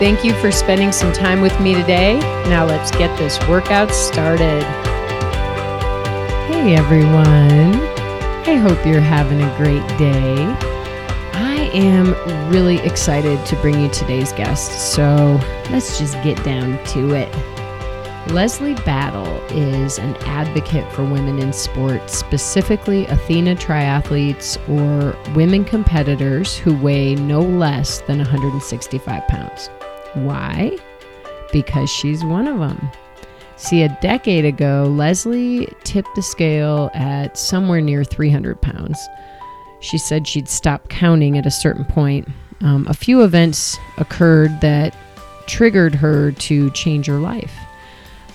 Thank you for spending some time with me today. Now let's get this workout started. Hey everyone. I hope you're having a great day. I am really excited to bring you today's guest, so let's just get down to it. Leslie Battle is an advocate for women in sports, specifically Athena triathletes or women competitors who weigh no less than 165 pounds. Why? Because she's one of them. See, a decade ago, Leslie tipped the scale at somewhere near 300 pounds. She said she'd stop counting at a certain point. Um, a few events occurred that triggered her to change her life.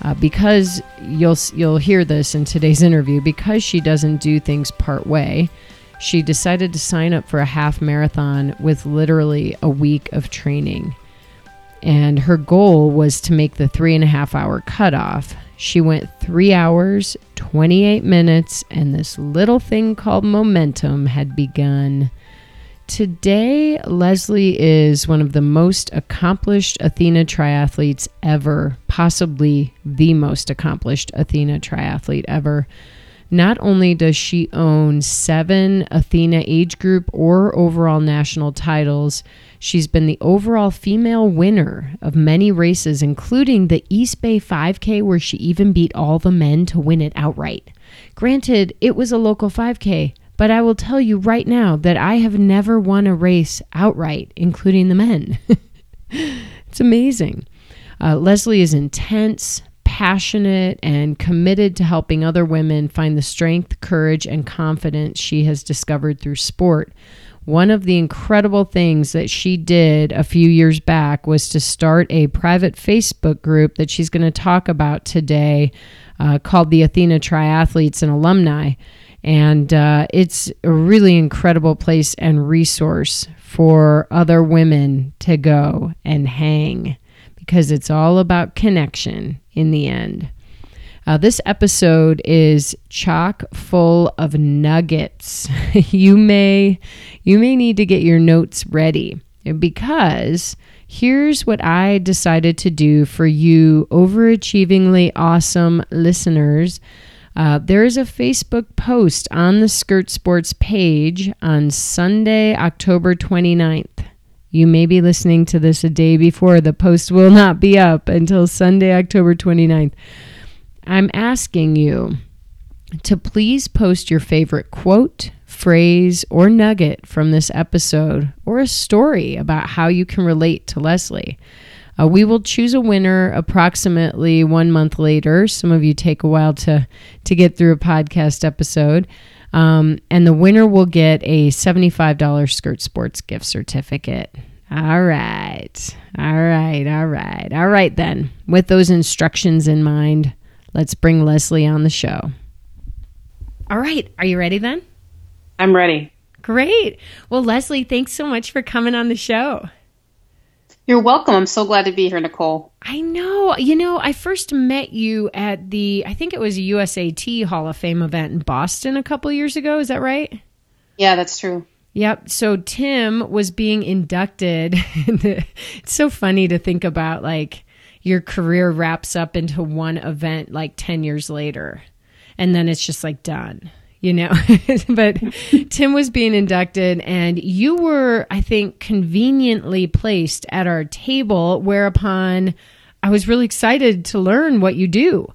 Uh, because you'll you'll hear this in today's interview, because she doesn't do things part way, she decided to sign up for a half marathon with literally a week of training and her goal was to make the three and a half hour cutoff. She went three hours, 28 minutes, and this little thing called momentum had begun. Today, Leslie is one of the most accomplished Athena triathletes ever, possibly the most accomplished Athena triathlete ever. Not only does she own seven Athena age group or overall national titles, she's been the overall female winner of many races, including the East Bay 5K, where she even beat all the men to win it outright. Granted, it was a local 5K, but I will tell you right now that I have never won a race outright, including the men. it's amazing. Uh, Leslie is intense, passionate and committed to helping other women find the strength, courage, and confidence she has discovered through sport. One of the incredible things that she did a few years back was to start a private Facebook group that she's going to talk about today uh, called the Athena Triathletes and Alumni. And uh, it's a really incredible place and resource for other women to go and hang because it's all about connection in the end. Uh, this episode is chock full of nuggets. you may you may need to get your notes ready because here's what I decided to do for you overachievingly awesome listeners. Uh, there is a Facebook post on the Skirt Sports page on Sunday, October 29th. You may be listening to this a day before. The post will not be up until Sunday, October 29th. I'm asking you to please post your favorite quote, phrase, or nugget from this episode, or a story about how you can relate to Leslie. Uh, we will choose a winner approximately one month later. Some of you take a while to to get through a podcast episode. Um, and the winner will get a $75 Skirt Sports gift certificate. All right. All right. All right. All right, then. With those instructions in mind, let's bring Leslie on the show. All right. Are you ready then? I'm ready. Great. Well, Leslie, thanks so much for coming on the show. You're welcome. I'm so glad to be here, Nicole. I know. You know, I first met you at the, I think it was a USAT Hall of Fame event in Boston a couple years ago. Is that right? Yeah, that's true. Yep. So Tim was being inducted. it's so funny to think about like your career wraps up into one event like 10 years later and then it's just like done you know. but Tim was being inducted, and you were, I think, conveniently placed at our table, whereupon I was really excited to learn what you do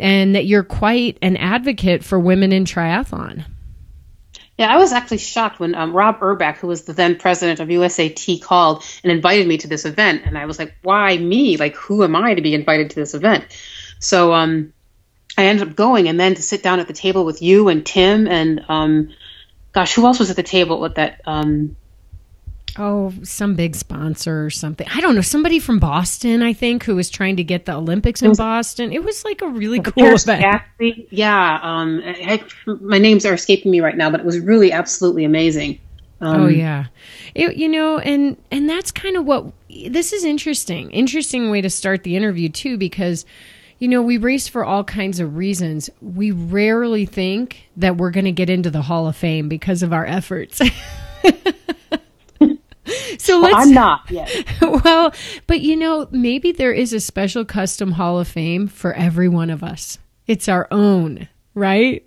and that you're quite an advocate for women in triathlon. Yeah, I was actually shocked when um, Rob Urbach, who was the then president of USAT, called and invited me to this event. And I was like, why me? Like, who am I to be invited to this event? So, um, I ended up going and then to sit down at the table with you and Tim and um, gosh, who else was at the table with that? Um, Oh, some big sponsor or something. I don't know. Somebody from Boston, I think, who was trying to get the Olympics in was- Boston. It was like a really cool event. Gatsby. Yeah, um, I, I- my names are escaping me right now, but it was really absolutely amazing. Um, oh yeah, it, you know, and and that's kind of what this is interesting. Interesting way to start the interview too, because you know we race for all kinds of reasons. We rarely think that we're going to get into the Hall of Fame because of our efforts. so Well, let's I'm not yet. well, but you know, maybe there is a special custom Hall of Fame for every one of us. It's our own, right?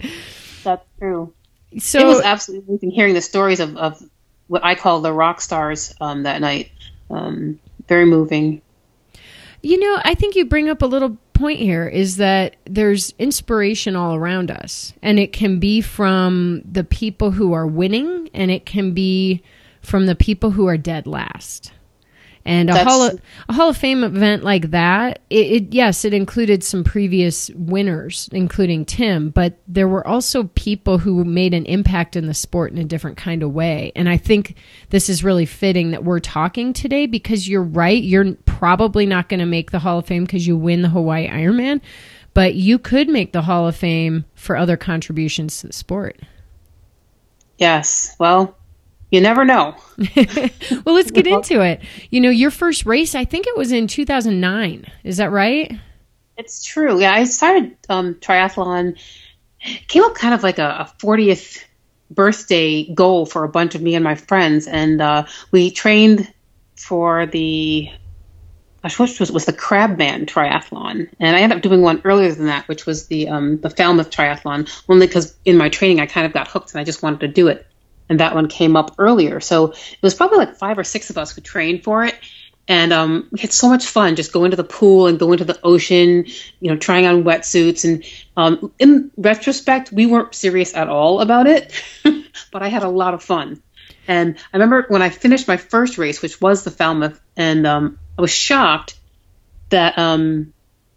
That's true. So it was absolutely amazing hearing the stories of, of what I call the rock stars um, that night. Um, very moving. You know, I think you bring up a little point here is that there's inspiration all around us, and it can be from the people who are winning, and it can be from the people who are dead last. And a hall, of, a hall of Fame event like that, it, it yes, it included some previous winners, including Tim, but there were also people who made an impact in the sport in a different kind of way. And I think this is really fitting that we're talking today because you're right. You're probably not going to make the Hall of Fame because you win the Hawaii Ironman, but you could make the Hall of Fame for other contributions to the sport. Yes. Well, you never know. Well, let's get into it. You know, your first race, I think it was in 2009. Is that right? It's true. Yeah, I started um, triathlon. Came up kind of like a, a 40th birthday goal for a bunch of me and my friends, and uh, we trained for the gosh, which was was the Crabman triathlon, and I ended up doing one earlier than that, which was the um, the Falmouth triathlon. Only because in my training I kind of got hooked and I just wanted to do it, and that one came up earlier. So it was probably like five or six of us who trained for it, and um, we had so much fun just going to the pool and going to the ocean, you know, trying on wetsuits. And um, in retrospect, we weren't serious at all about it, but I had a lot of fun. And I remember when I finished my first race, which was the Falmouth, and um, I was shocked that um,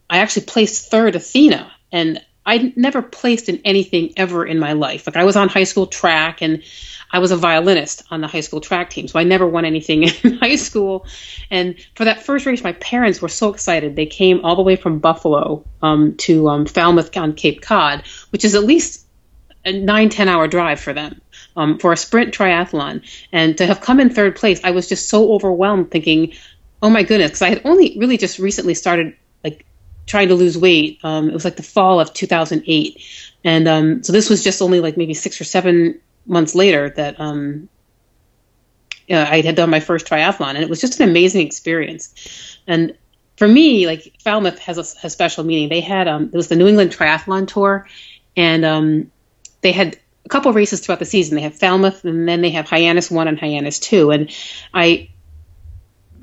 I actually placed third Athena. And I never placed in anything ever in my life. Like I was on high school track and I was a violinist on the high school track team. So I never won anything in high school. And for that first race, my parents were so excited. They came all the way from Buffalo um, to um, Falmouth on Cape Cod, which is at least a nine, 10 hour drive for them um, for a sprint triathlon. And to have come in third place, I was just so overwhelmed thinking, oh my goodness, because I had only really just recently started trying to lose weight. Um, it was like the fall of 2008. And um, so this was just only like maybe six or seven months later that um, uh, I had done my first triathlon. And it was just an amazing experience. And for me, like Falmouth has a, has special meaning. They had, um, it was the New England Triathlon Tour. And um, they had a couple races throughout the season. They have Falmouth and then they have Hyannis 1 and Hyannis 2. And I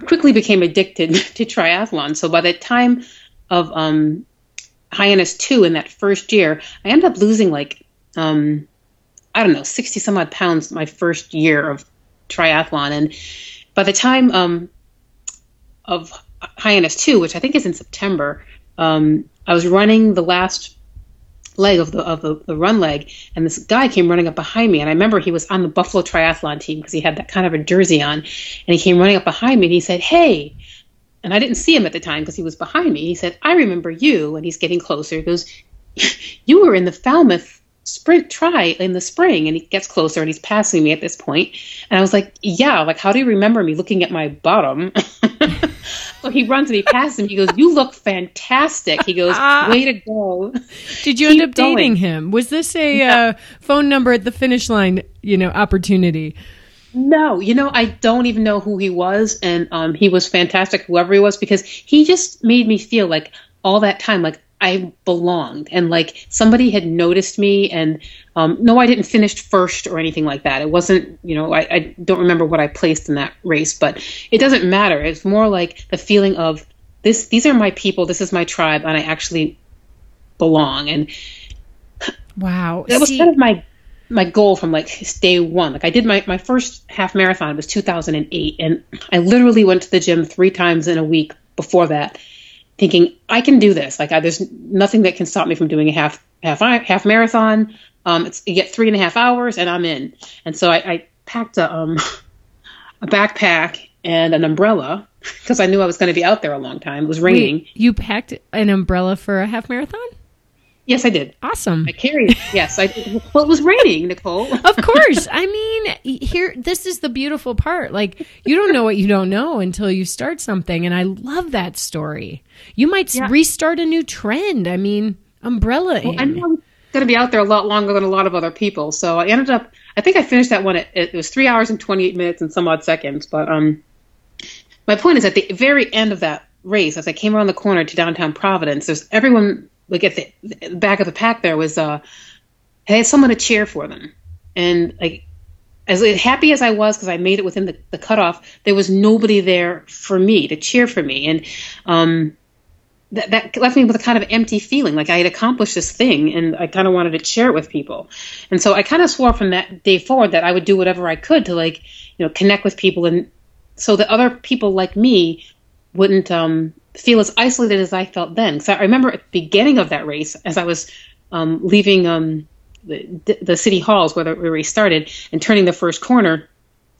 quickly became addicted to triathlon. So by the time of um, Hyannis 2 in that first year, I ended up losing like, um, I don't know, 60 some odd pounds my first year of triathlon. And by the time um, of Hyannis 2, which I think is in September, um, I was running the last leg of the of the, the run leg, and this guy came running up behind me. And I remember he was on the Buffalo Triathlon team because he had that kind of a jersey on, and he came running up behind me and he said, "Hey." And I didn't see him at the time because he was behind me. He said, I remember you. And he's getting closer. He goes, You were in the Falmouth sprint tri in the spring. And he gets closer and he's passing me at this point. And I was like, Yeah, like, how do you remember me looking at my bottom? so he runs and he passes him. He goes, You look fantastic. He goes, Way to go. Did you Keep end up dating going. him? Was this a Yeah. uh, phone number at the finish line, you know, opportunity? No, you know, I don't even know who he was, and um, he was fantastic, whoever he was, because he just made me feel like all that time, like I belonged, and like somebody had noticed me. And um, no, I didn't finish first or anything like that. It wasn't, you know, I, I don't remember what I placed in that race, but it doesn't matter. It's more like the feeling of this. These are my people. This is my tribe, and I actually belong. And Wow. that was See- kind of my my goal from like day one. Like I did my my first half marathon was 2008, and I literally went to the gym three times in a week before that, thinking I can do this. Like I, there's nothing that can stop me from doing a half half half marathon. Um, it's you get three and a half hours, and I'm in. And so I, I packed a um a backpack and an umbrella because I knew I was going to be out there a long time. It was raining. Wait, you packed an umbrella for a half marathon? Yes, I did. Awesome. I carried. Yes, I did. Well, it was raining, Nicole. of course. I mean, here, this is the beautiful part. Like, you don't know what you don't know until you start something. And I love that story. You might yeah. restart a new trend. I mean, umbrella. Well, I'm going to be out there a lot longer than a lot of other people. So I ended up, I think I finished that one. At, it was three hours and 28 minutes and some odd seconds. But um, my point is at the very end of that race, as I came around the corner to downtown Providence, there's everyone like at the, the back of the pack there was uh had someone to cheer for them. And like as happy as I was because I made it within the, the cutoff, there was nobody there for me to cheer for me. And um that, that left me with a kind of empty feeling, like I had accomplished this thing, and I kind of wanted to share it with people. And so I kind of swore from that day forward that I would do whatever I could to like, you know, connect with people, and so that other people like me wouldn't um, feel as isolated as I felt then. Because I remember at the beginning of that race, as I was um, leaving um, the, the city halls where the race started and turning the first corner,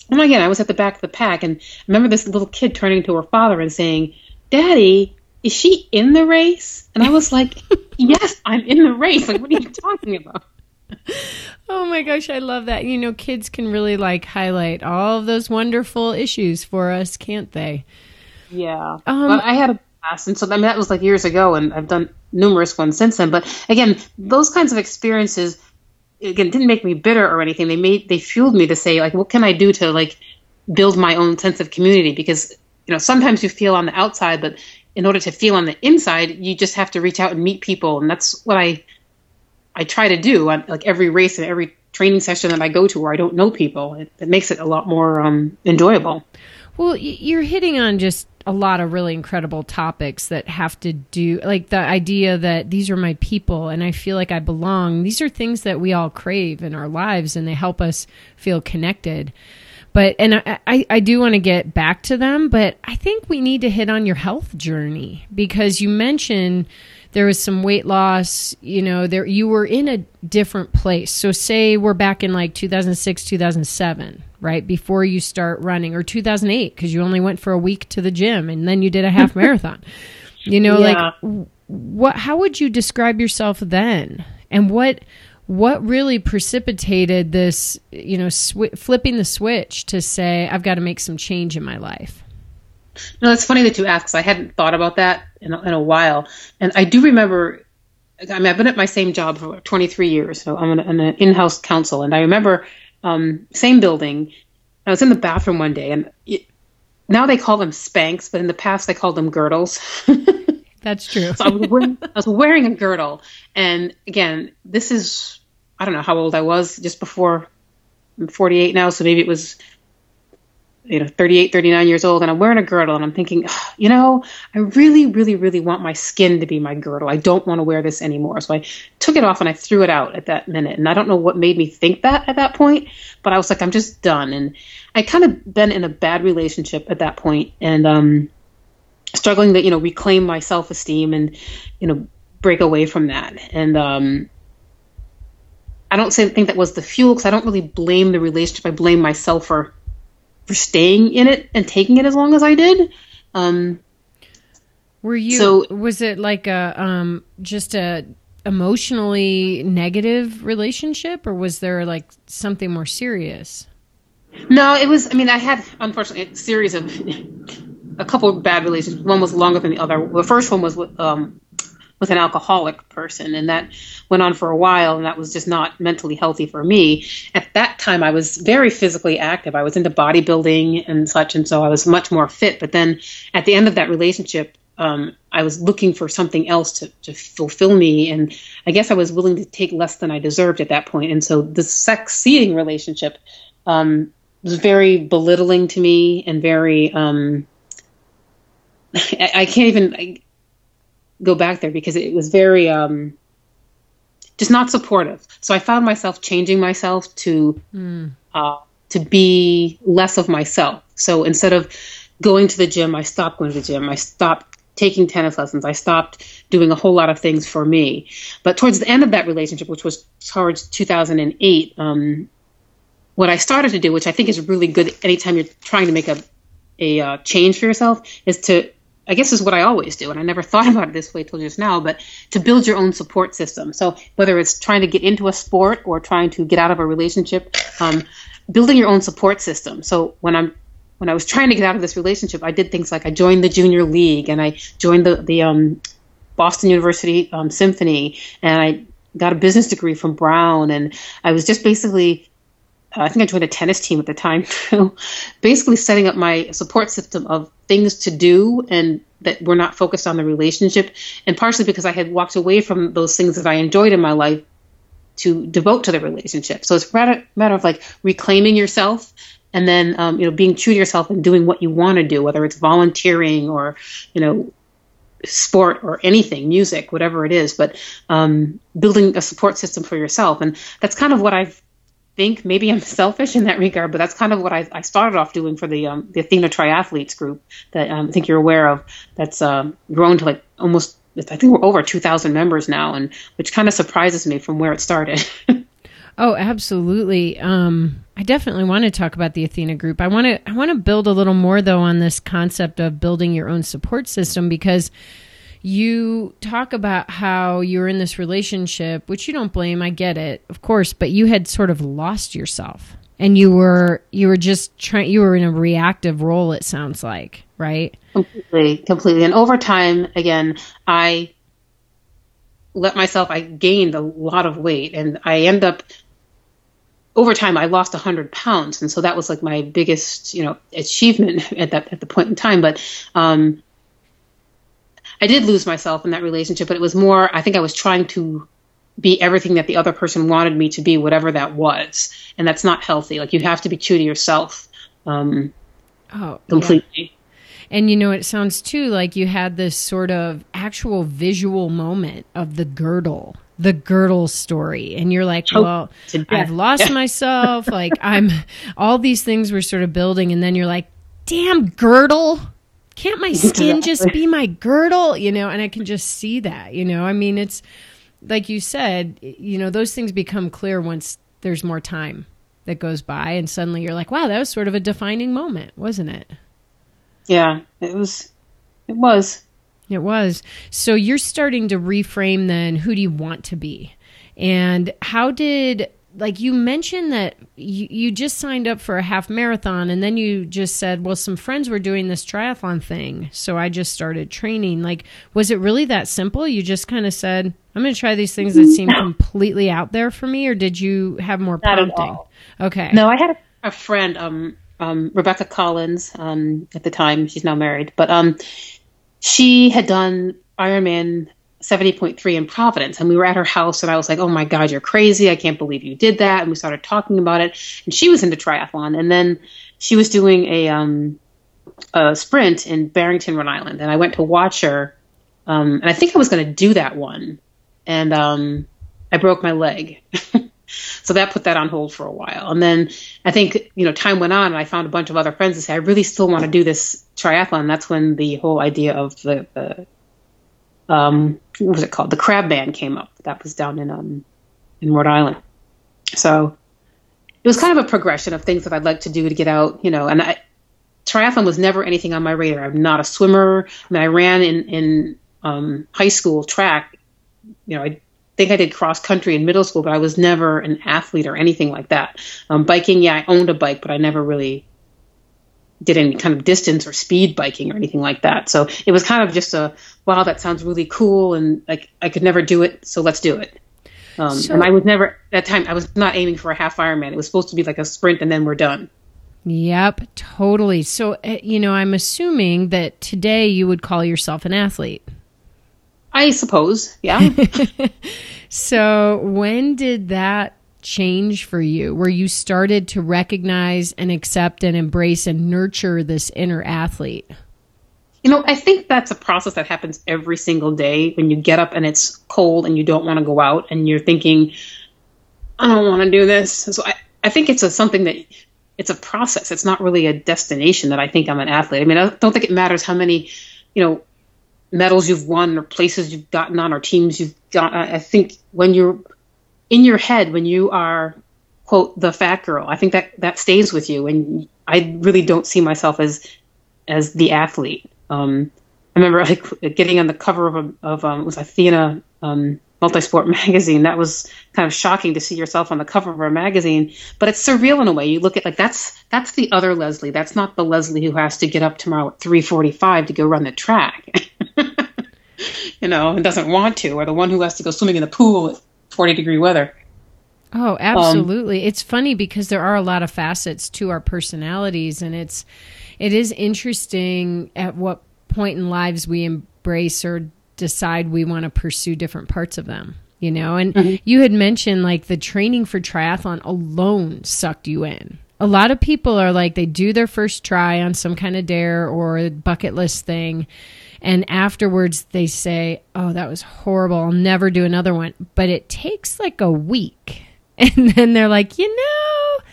and again, I was at the back of the pack, and I remember this little kid turning to her father and saying, "Daddy, is she in the race?" And I was like, "Yes, I'm in the race. Like, what are you talking about?" Oh my gosh, I love that. You know, kids can really like highlight all of those wonderful issues for us, can't they? Yeah. Um, I had a blast, and so I mean that was like years ago, and I've done numerous ones since then. But again, those kinds of experiences again didn't make me bitter or anything. They made they fueled me to say like, what can I do to like build my own sense of community? Because you know sometimes you feel on the outside, but in order to feel on the inside, you just have to reach out and meet people, and that's what I I try to do on like every race and every training session that I go to where I don't know people. It, it makes it a lot more um, enjoyable. Well, you're hitting on just a lot of really incredible topics that have to do like the idea that these are my people and I feel like I belong. These are things that we all crave in our lives and they help us feel connected. But and I, I, I do want to get back to them, but I think we need to hit on your health journey because you mentioned there was some weight loss you know there you were in a different place. So say we're back in like 2006 2007 right? Before you start running or 2008 because you only went for a week to the gym and then you did a half marathon. You know yeah. like what how would you describe yourself then? And what what really precipitated this you know sw- flipping the switch to say i've got to make some change in my life no, it's funny that you ask. I hadn't thought about that in a, in a while, and I do remember. I mean, I've been at my same job for 23 years, so I'm an, an in-house counsel, and I remember um, same building. I was in the bathroom one day, and it, now they call them Spanx, but in the past they called them girdles. That's true. so I was, wearing, I was wearing a girdle, and again, this is I don't know how old I was, just before I'm 48 now, so maybe it was you know 38 39 years old and i'm wearing a girdle and i'm thinking you know i really really really want my skin to be my girdle. I don't want to wear this anymore. So i took it off and i threw it out at that minute and i don't know what made me think that at that point but i was like i'm just done. And i kind of been in a bad relationship at that point and um struggling to you know reclaim my self-esteem and you know break away from that. And um I don't say, think that was the fuel because I don't really blame the relationship. I blame myself for for staying in it and taking it as long as I did. Um, Were you? So was it like a um, just a emotionally negative relationship, or was there like something more serious? No, it was. I mean, I had unfortunately a series of a couple of bad relationships. One was longer than the other. The first one was with um, with an alcoholic person, and that went on for a while, and that was just not mentally healthy for me. At that time, I was very physically active. I was into bodybuilding and such, and so I was much more fit. But then, at the end of that relationship, um, I was looking for something else to, to fulfill me, and I guess I was willing to take less than I deserved at that point. And so, the sex-seeing relationship um, was very belittling to me and very. Um, I, I can't even. I, go back there because it was very um, just not supportive. So I found myself changing myself to mm. uh, to be less of myself. So instead of going to the gym, I stopped going to the gym. I stopped taking tennis lessons. I stopped doing a whole lot of things for me. But towards the end of that relationship, which was towards 2008, um, what I started to do, which I think is really good anytime you're trying to make a a uh, change for yourself, is to I guess is what I always do, and I never thought about it this way till just now, but to build your own support system. So whether it's trying to get into a sport or trying to get out of a relationship, um, building your own support system. So when I'm when I was trying to get out of this relationship, I did things like I joined the junior league and I joined the the um, Boston University um, Symphony, and I got a business degree from Brown, and I was just basically I think I joined a tennis team at the time too. Basically, setting up my support system of things to do and that were not focused on the relationship, and partially because I had walked away from those things that I enjoyed in my life to devote to the relationship. So it's a matter, matter of like reclaiming yourself and then um, you know being true to yourself and doing what you want to do, whether it's volunteering or you know sport or anything, music, whatever it is, but um, building a support system for yourself. And that's kind of what I've think maybe I'm selfish in that regard, but that's kind of what I, I started off doing for the um, the Athena triathletes group that um, I think you're aware of. That's um, grown to like almost I think we're over 2,000 members now, and which kind of surprises me from where it started. oh, absolutely. Um, I definitely want to talk about the Athena group. I want to I want to build a little more though on this concept of building your own support system because you talk about how you're in this relationship, which you don't blame, I get it, of course, but you had sort of lost yourself and you were you were just trying you were in a reactive role it sounds like, right? Completely, completely. And over time again, I let myself I gained a lot of weight and I end up over time I lost 100 pounds and so that was like my biggest, you know, achievement at that at the point in time, but um I did lose myself in that relationship, but it was more, I think I was trying to be everything that the other person wanted me to be, whatever that was. And that's not healthy. Like you have to be true to yourself um, oh, completely. Yeah. And you know, it sounds too like you had this sort of actual visual moment of the girdle, the girdle story. And you're like, well, I've lost myself. like I'm, all these things were sort of building. And then you're like, damn girdle can't my skin just be my girdle? You know and i can just see that you know? I mean it's like you said you know those things become clear once there's more time that goes by and suddenly you're like wow that was sort of a defining moment wasn't it? Yeah it was it was. It was. So you're starting to reframe then who do you want to be? And how did like you mentioned that you, you just signed up for a half marathon and then you just said well some friends were doing this triathlon thing so i just started training. Like was it really that simple? You just kind of said i'm going to try these things that seem completely out there for me or did you have more prompting? okay. No i had a, a friend um, um, rebecca collins um, at the time she's now married but um, she had done ironman 70.3 in Providence. And we were at her house, and I was like, oh my God, you're crazy. I can't believe you did that. And we started talking about it. And she was into triathlon. And then she was doing a, um, a sprint in Barrington, Rhode Island. And I went to watch her. Um, and I think I was going to do that one. And um, I broke my leg. so that put that on hold for a while. And then I think, you know, time went on and I found a bunch of other friends that say, I really still want to do this triathlon. That's when the whole idea of the, the um, what was it called? The Crabman came up. That was down in um, in Rhode Island. So it was kind of a progression of things that I'd like to do to get out, you know. And I, triathlon was never anything on my radar. I'm not a swimmer. I mean, I ran in in um, high school track. You know, I think I did cross country in middle school, but I was never an athlete or anything like that. Um, biking, yeah, I owned a bike, but I never really did any kind of distance or speed biking or anything like that. So it was kind of just a wow, that sounds really cool, and like I could never do it, so let's do it. Um, so, and I was never at that time. I was not aiming for a half Ironman. It was supposed to be like a sprint, and then we're done. Yep, totally. So uh, you know, I'm assuming that today you would call yourself an athlete. I suppose, yeah. so when did that change for you where you started to recognize and accept and embrace and nurture this inner athlete? You know, I think that's a process that happens every single day when you get up and it's cold and you don't want to go out and you're thinking, I don't want to do this. So I, I think it's a, something that it's a process. It's not really a destination that I think I'm an athlete. I mean, I don't think it matters how many, you know, medals you've won or places you've gotten on or teams you've got. I think when you're in your head, when you are quote the fat girl. I think that that stays with you, and I really don't see myself as as the athlete. Um, I remember like getting on the cover of a, of um, was Athena um, multisport magazine. That was kind of shocking to see yourself on the cover of a magazine, but it's surreal in a way. You look at like that's that's the other Leslie. That's not the Leslie who has to get up tomorrow at three forty five to go run the track. you know, and doesn't want to, or the one who has to go swimming in the pool at forty degree weather. Oh, absolutely. Um, it's funny because there are a lot of facets to our personalities and it's it is interesting at what point in lives we embrace or decide we want to pursue different parts of them you know and mm-hmm. you had mentioned like the training for triathlon alone sucked you in a lot of people are like they do their first try on some kind of dare or bucket list thing and afterwards they say oh that was horrible. I'll never do another one. But it takes like a week. And then they're like you know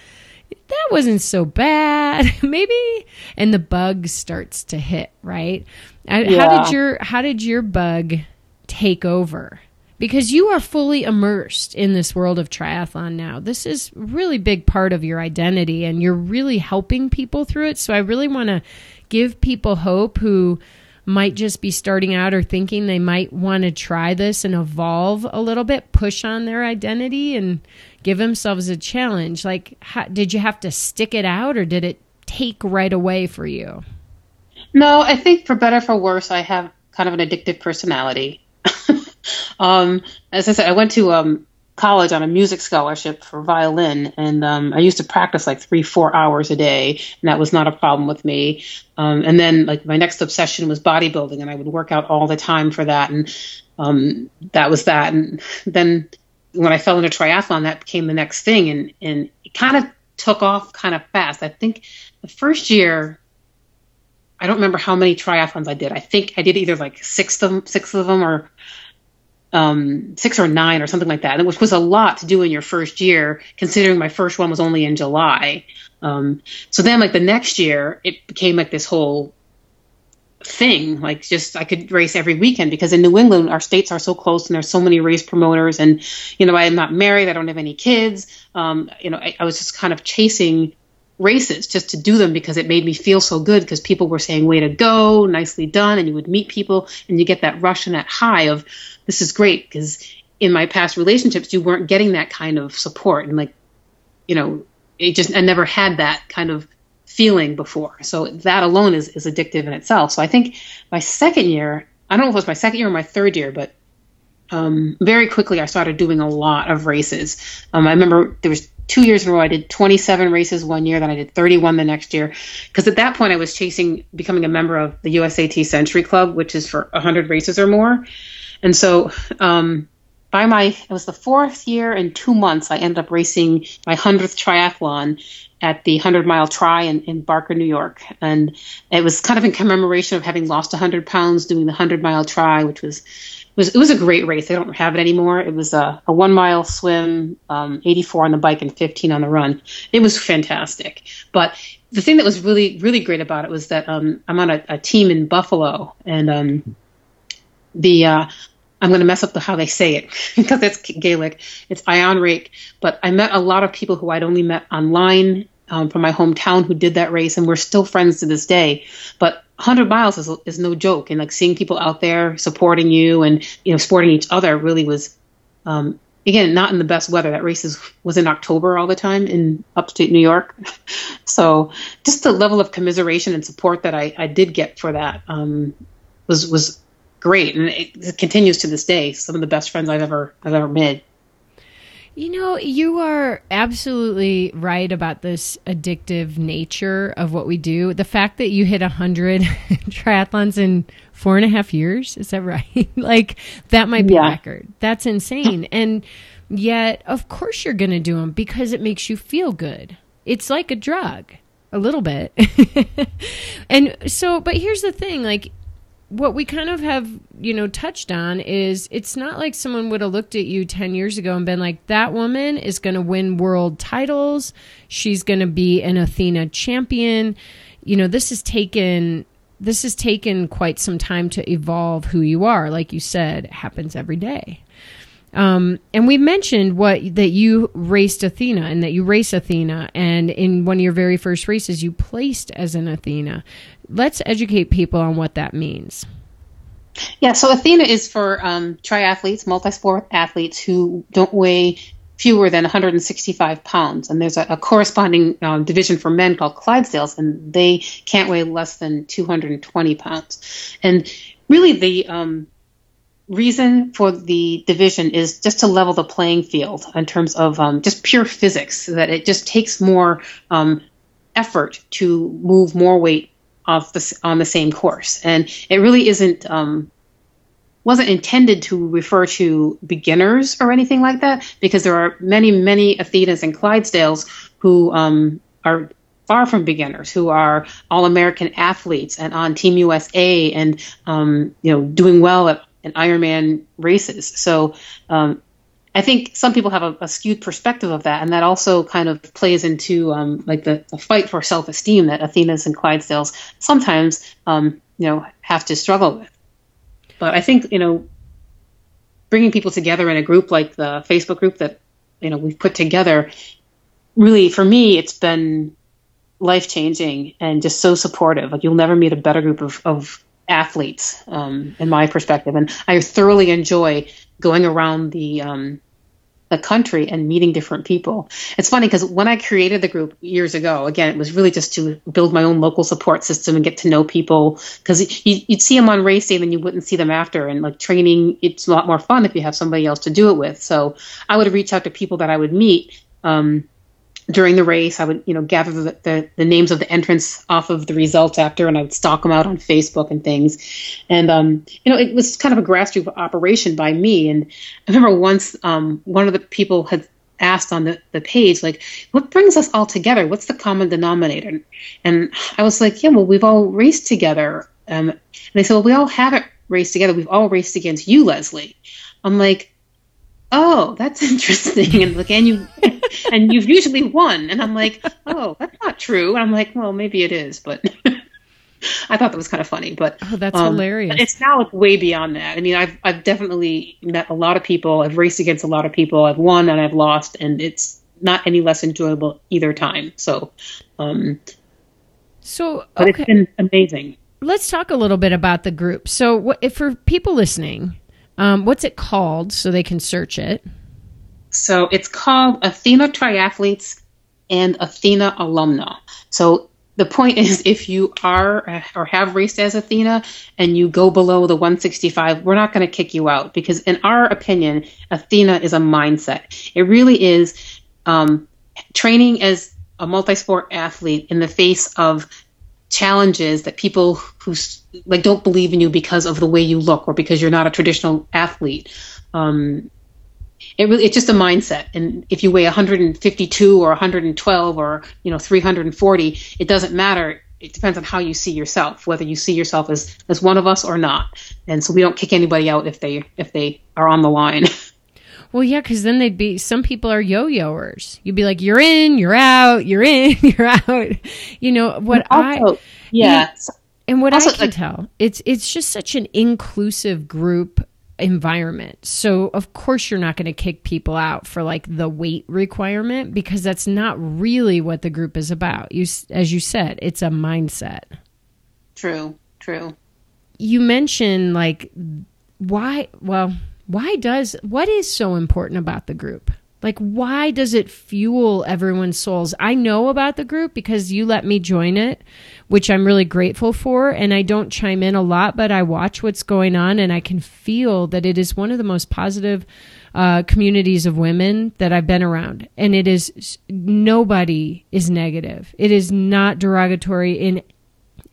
that wasn't so bad. Maybe and the bug starts to hit right? Yeah. how did your how did your bug take over? Because you are fully immersed in this world of triathlon now. This is really big part of your identity and you're really helping people through it. So i really want to give people hope who might just be starting out or thinking they might want to try this and evolve a little bit, push on their identity and give themselves a challenge. Like, how, did you have to stick it out or did it take right away for you? No, I think for better or for worse, I have kind of an addictive personality. um, as I said, I went to um, college on a music scholarship for violin, and um, I used to practice like three, four hours a day, and that was not a problem with me. Um, and then, like, my next obsession was bodybuilding, and I would work out all the time for that, and um, that was that. And then when I fell into triathlon, that became the next thing, and and it kind of took off kind of fast. I think the first year. I don't remember how many triathlons I did. I think I did either like six of them, six of them, or um, six or nine or something like that, which was a lot to do in your first year, considering my first one was only in July. Um, so then, like the next year, it became like this whole thing. Like just I could race every weekend because in New England, our states are so close and there's so many race promoters. And you know, I am not married, I don't have any kids. Um, you know, I, I was just kind of chasing races just to do them because it made me feel so good because people were saying way to go nicely done and you would meet people and you get that rush and that high of this is great because in my past relationships you weren't getting that kind of support and like you know it just i never had that kind of feeling before so that alone is, is addictive in itself so i think my second year i don't know if it was my second year or my third year but um, very quickly I started doing a lot of races. Um, I remember there was two years in a row. I did 27 races one year, then I did 31 the next year. Because at that point, I was chasing becoming a member of the USAT Century Club, which is for 100 races or more. And so, um, by my, it was the fourth year and two months, I ended up racing my 100th triathlon at the 100 mile tri in, in Barker, New York. And it was kind of in commemoration of having lost 100 pounds doing the 100 mile tri, which was was it was a great race. I don't have it anymore. It was a, a one mile swim, um, 84 on the bike, and 15 on the run. It was fantastic. But the thing that was really really great about it was that um, I'm on a, a, team in Buffalo, and um, the uh, I'm going to mess up the how they say it because it's Gaelic. It's Ion Rake. But I met a lot of people who I'd only met online um, from my hometown who did that race, and we're still friends to this day. But 100 miles is, is no joke, and like seeing people out there supporting you and you know supporting each other really was, um, again, not in the best weather. That race is, was in October all the time in upstate New York, so just the level of commiseration and support that I, I did get for that um, was was great, and it, it continues to this day. Some of the best friends I've ever I've ever made. You know, you are absolutely right about this addictive nature of what we do. The fact that you hit a hundred triathlons in four and a half years, is that right? like that might be yeah. a record. That's insane. and yet, of course, you're going to do them because it makes you feel good. It's like a drug, a little bit. and so, but here's the thing like, what we kind of have, you know, touched on is it's not like someone would have looked at you 10 years ago and been like, that woman is going to win world titles. She's going to be an Athena champion. You know, this has taken this has taken quite some time to evolve who you are. Like you said, happens every day. Um, and we mentioned what that you raced Athena and that you race Athena, and in one of your very first races, you placed as an Athena. Let's educate people on what that means. Yeah, so Athena is for um, triathletes, multi-sport athletes who don't weigh fewer than 165 pounds, and there's a, a corresponding um, division for men called Clydesdales, and they can't weigh less than 220 pounds. And really, the um, reason for the division is just to level the playing field in terms of um, just pure physics, that it just takes more um, effort to move more weight off the, on the same course. And it really isn't um, wasn't intended to refer to beginners or anything like that, because there are many, many Athenas and Clydesdales who um, are far from beginners, who are all American athletes and on Team USA and um, you know doing well at and Ironman races. So um, I think some people have a, a, skewed perspective of that, and that also kind of plays into um, like the, the, fight for self-esteem that Athenas and Clydesdales sometimes um, you know have to struggle with. But I think you know bringing people together in a group like the Facebook group that you know we've put together, really for me it's been life changing and just so supportive. Like you'll never meet a better group of, of athletes, um, in my perspective. And I thoroughly enjoy going around the um, the country and meeting different people. It's funny because when I created the group years ago, again, it was really just to build my own local support system and get to know people. Because you, would see them on race day, and then you wouldn't see them after. And like training, it's a lot more fun if you have somebody else to do it with. So I would reach out to people that I would meet. Um, during the race, I would, you know, gather the, the, the, names of the entrants off of the results after, and I would stalk them out on Facebook and things. And, um, you know, it was kind of a grassroots operation by me. And I remember once um, one of the people had asked on the, the page, like, what brings us all together? What's the common denominator? And I was like, yeah, well, we've all raced together. Um, and they said, well, we all haven't raced together. We've all raced against you, Leslie. I'm like, oh, that's interesting. And like, and you, and you've usually won. And I'm like, oh, that's not true. And I'm like, well, maybe it is, but I thought that was kind of funny. But oh, that's um, hilarious. It's now it's way beyond that. I mean, I've I've definitely met a lot of people. I've raced against a lot of people. I've won and I've lost, and it's not any less enjoyable either time. So, um, so but okay. it's been amazing. Let's talk a little bit about the group. So, what, if for people listening um, what's it called so they can search it? So it's called Athena Triathletes and Athena Alumna. So the point is, if you are uh, or have raced as Athena and you go below the 165, we're not going to kick you out because, in our opinion, Athena is a mindset. It really is um, training as a multi sport athlete in the face of challenges that people who like don't believe in you because of the way you look or because you're not a traditional athlete. Um, it really it's just a mindset, and if you weigh 152 or 112 or you know 340, it doesn't matter. It depends on how you see yourself, whether you see yourself as as one of us or not. And so we don't kick anybody out if they if they are on the line. Well, yeah, because then they'd be. Some people are yo-yoers. You'd be like, "You're in, you're out, you're in, you're out." You know what also, I? Yeah. and what also, I can like, tell, it's it's just such an inclusive group environment. So of course you're not going to kick people out for like the weight requirement because that's not really what the group is about. You as you said, it's a mindset. True. True. You mentioned like why well why does what is so important about the group? Like why does it fuel everyone's souls? I know about the group because you let me join it, which I'm really grateful for and I don't chime in a lot, but I watch what's going on and I can feel that it is one of the most positive uh, communities of women that I've been around. And it is nobody is negative. It is not derogatory in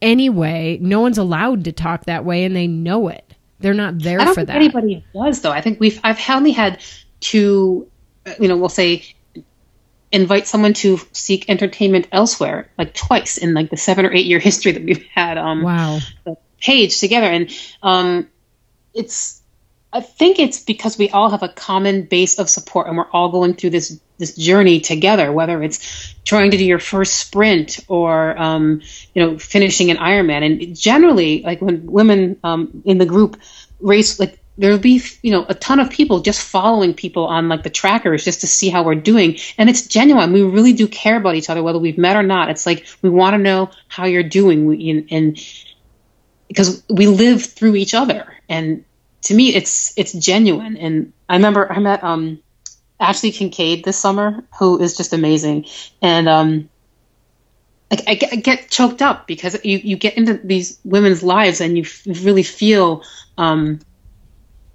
any way. No one's allowed to talk that way and they know it. They're not there I don't for think that. Anybody does though. I think we've I've only had to, you know, we'll say invite someone to seek entertainment elsewhere like twice in like the seven or eight year history that we've had um wow the page together and um it's I think it's because we all have a common base of support and we're all going through this this journey together, whether it's trying to do your first sprint or um, you know finishing an Ironman. And generally, like when women um, in the group race, like there'll be you know a ton of people just following people on like the trackers just to see how we're doing. And it's genuine. We really do care about each other whether we've met or not. It's like we want to know how you're doing. We, and because we live through each other. And to me it's it's genuine. And i remember i met um ashley kincaid this summer who is just amazing and um I, I, get choked up because you, you get into these women's lives and you f- really feel um,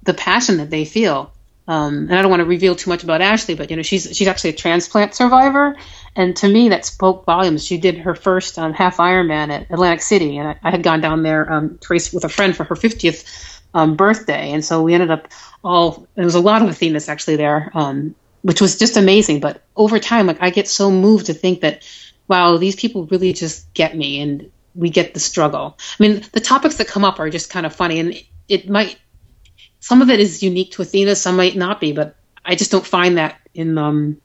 the passion that they feel. Um, and I don't want to reveal too much about Ashley, but you know she's she's actually a transplant survivor, and to me that spoke volumes. She did her first um, half Ironman at Atlantic City, and I, I had gone down there um, to race with a friend for her 50th um, birthday, and so we ended up all. There was a lot of Athenas actually there, um, which was just amazing. But over time, like I get so moved to think that, wow, these people really just get me, and we get the struggle. I mean, the topics that come up are just kind of funny, and it might some of it is unique to Athena, some might not be, but I just don't find that in um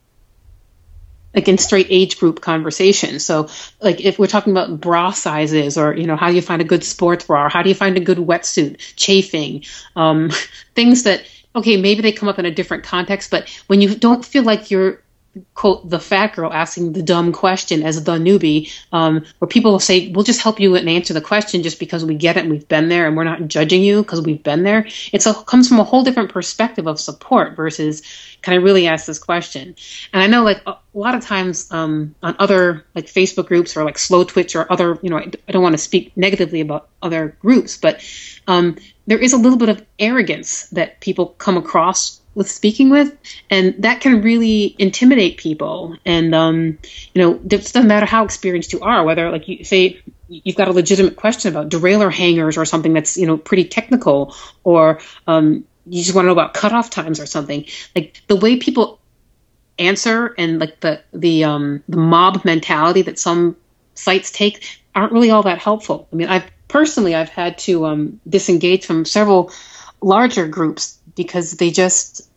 like in straight age group conversation. So like if we're talking about bra sizes or you know how do you find a good sports bra or how do you find a good wetsuit, chafing, um, things that okay maybe they come up in a different context, but when you don't feel like you're quote the fat girl asking the dumb question as the newbie um, where people will say we'll just help you and answer the question just because we get it and we've been there and we're not judging you because we've been there. It comes from a whole different perspective of support versus can i really ask this question? And i know like a, a lot of times um, on other like facebook groups or like Slowtwitch or other you know i, I don't want to speak negatively about other groups but um, there is a little bit of arrogance that people come across with speaking with, and that can really intimidate people. And um, you know, it doesn't matter how experienced you are, whether like you say you've got a legitimate question about derailleur hangers or something that's you know pretty technical, or um, you just want to know about cutoff times or something. Like the way people answer and like the the um, the mob mentality that some sites take aren't really all that helpful. I mean, I've personally I've had to um, disengage from several larger groups because they just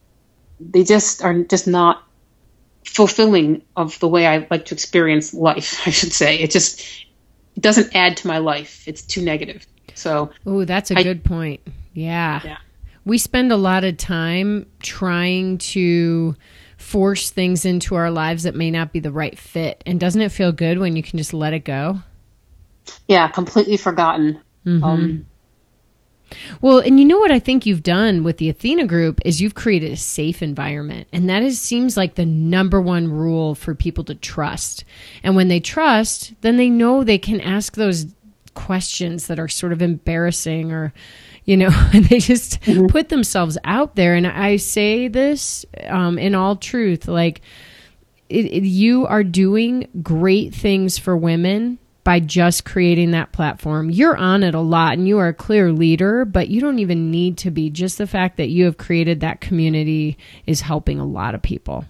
they just are just not fulfilling of the way I like to experience life. I should say it just it doesn't add to my life. It's too negative. So, oh, that's a I, good point. Yeah. yeah, we spend a lot of time trying to force things into our lives that may not be the right fit. And doesn't it feel good when you can just let it go? Yeah, completely forgotten. Mm-hmm. Um, well, and you know what I think you've done with the Athena group is you've created a safe environment. And that is seems like the number one rule for people to trust. And when they trust, then they know they can ask those questions that are sort of embarrassing or you know they just mm-hmm. put themselves out there and i say this um, in all truth like it, it, you are doing great things for women by just creating that platform. You're on it a lot and you are a clear leader, but you don't even need to be. Just the fact that you have created that community is helping a lot of people.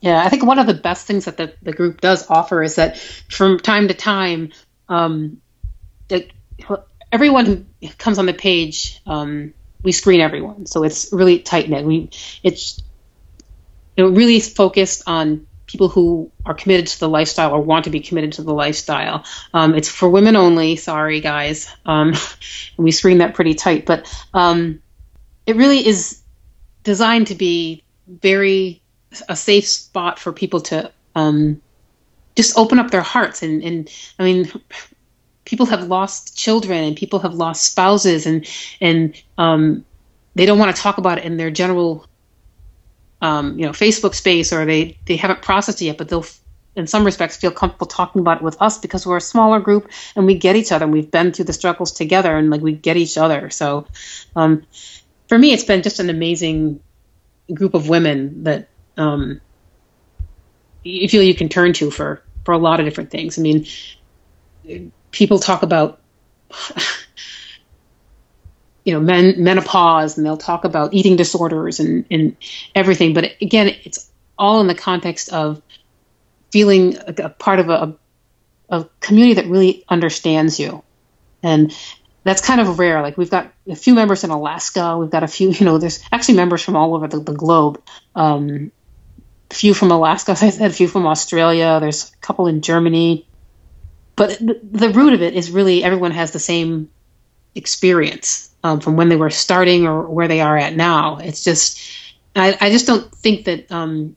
Yeah, I think one of the best things that the, the group does offer is that from time to time, um, it, everyone who comes on the page, um, we screen everyone. So it's really tight knit. We it's it really focused on people who are committed to the lifestyle or want to be committed to the lifestyle. Um, it's for women only. Sorry, guys. Um, we screen that pretty tight, but um, it really is designed to be very a safe spot for people to um, just open up their hearts. And, and I mean, people have lost children and people have lost spouses, and and um, they don't want to talk about it in their general um, you know Facebook space or they they haven't processed it yet, but they'll in some respects feel comfortable talking about it with us because we're a smaller group and we get each other and we've been through the struggles together and like we get each other. So um, for me, it's been just an amazing group of women that um, you feel you can turn to for for a lot of different things. I mean, people talk about you know men, menopause and they'll talk about eating disorders and, and everything. But again it's all in the context of feeling a, a part of a, a community that really understands you. And that's kind of rare. Like we've got a few members in alaska. We've got a few you know there's actually members from all over the, the globe. Um, a few from alaska as i said a few from australia. There's a couple in germany. But the, the root of it is really everyone has the same experience um, from when they were starting or where they are at now. It's just, I, I just don't think that, um,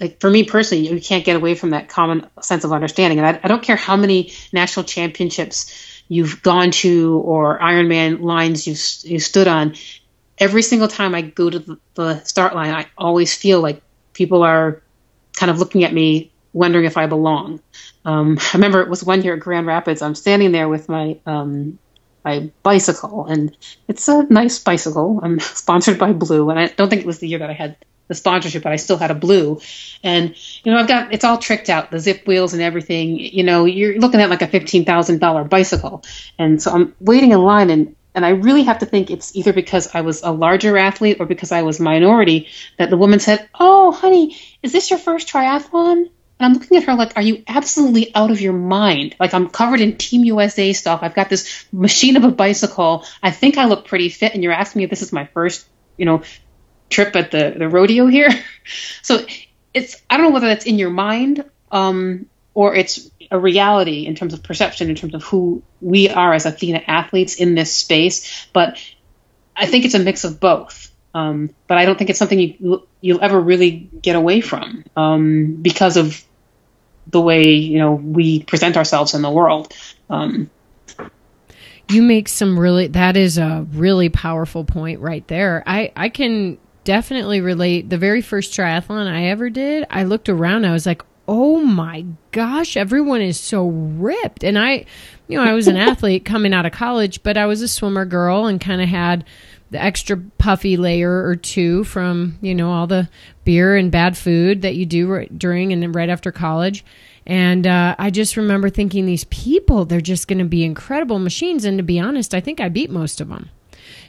like for me personally, you can't get away from that common sense of understanding. And I, I don't care how many national championships you've gone to or Ironman lines you've, you stood on. Every single time I go to the, the start line, I always feel like people are kind of looking at me, wondering if I belong. Um, I remember it was one year at Grand Rapids. I'm standing there with my um, my bicycle, and it's a nice bicycle. I'm sponsored by Blue, and I don't think it was the year that I had the sponsorship, but I still had a Blue. And you know, I've got it's all tricked out, the Zipp wheels and everything. You know, you're looking at like a fifteen thousand dollar bicycle, and so I'm waiting in line, and and I really have to think it's either because I was a larger athlete or because I was minority that the woman said, "Oh, honey, is this your first triathlon?" And I'm looking at her like, are you absolutely out of your mind? Like, I'm covered in Team USA stuff. I've got this machine of a bicycle. I think I look pretty fit, and you're asking me if this is my first, you know, trip at the, the rodeo here. so it's, I don't know whether that's in your mind um, or it's a reality in terms of perception, in terms of who we are as Athena athletes in this space. But I think it's a mix of both. Um, but I don't think it's something you, you'll ever really get away from um, because of the way you know we present ourselves in the world. Um, you make some really that is a really powerful point right there. I I can definitely relate. The very first triathlon I ever did, I looked around. I was like, oh my gosh, everyone is so ripped. And I, you know, I was an athlete coming out of college, but I was a swimmer girl and kind of had the extra puffy layer or two from you know all the beer and bad food that you do right during and then right after college. And uh, i just remember thinking these people they're just going to be incredible machines. And to be honest i think i beat most of them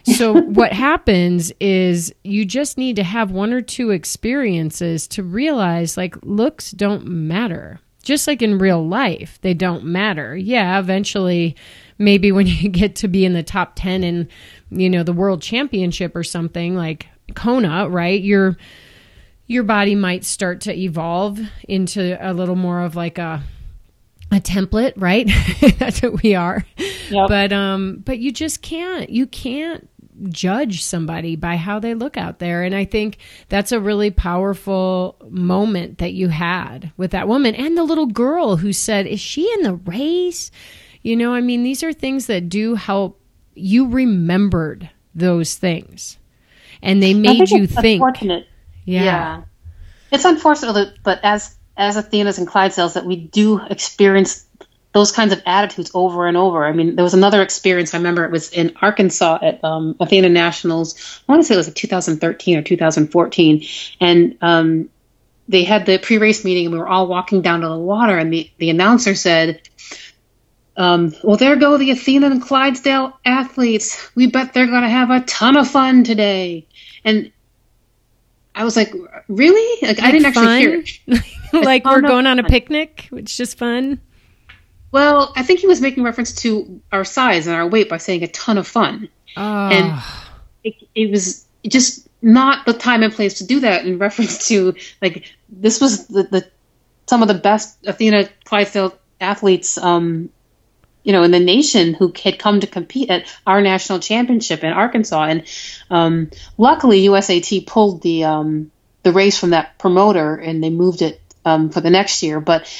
so what happens is you just need to have one or two experiences to realize like looks don't matter. Just like in real life they don't matter. Yeah eventually maybe when you get to be in the top 10 in you know the world championship or something like kona right? Your your body might start to evolve into a little more of like a a template right? That's what we are. Yep. but um but you just can't you can't judge somebody by how they look out there. And i think that's a really powerful moment that you had with that woman and the little girl who said is she in the race you know, I mean, these are things that do help you remembered those things and they made you think. Unfortunate. Yeah. yeah. It's unfortunate, but as as Athenas and Clydesdales, that we do experience those kinds of attitudes over and over. I mean, there was another experience. I remember it was in Arkansas at um, Athena Nationals. I want to say it was like 2013 or 2014, and um, they had the pre-race meeting, and we were all walking down to the water, and the the announcer said, um, well, there go the Athena and Clydesdale athletes. We bet they're going to have a ton of fun today. And I was like, really? Like, like I didn't fun? actually hear like we're going on a picnic. It's just fun. Well, I think he was making reference to our size and our weight by saying a ton of fun. Oh. And it, it was just not the time and place to do that in reference to like this was the, the some of the best Athena Clydesdale athletes um, you know, in the nation who had come to compete at our national championship in Arkansas. And um, luckily, USAT pulled the um, the race from that promoter and they moved it um, for the next year. But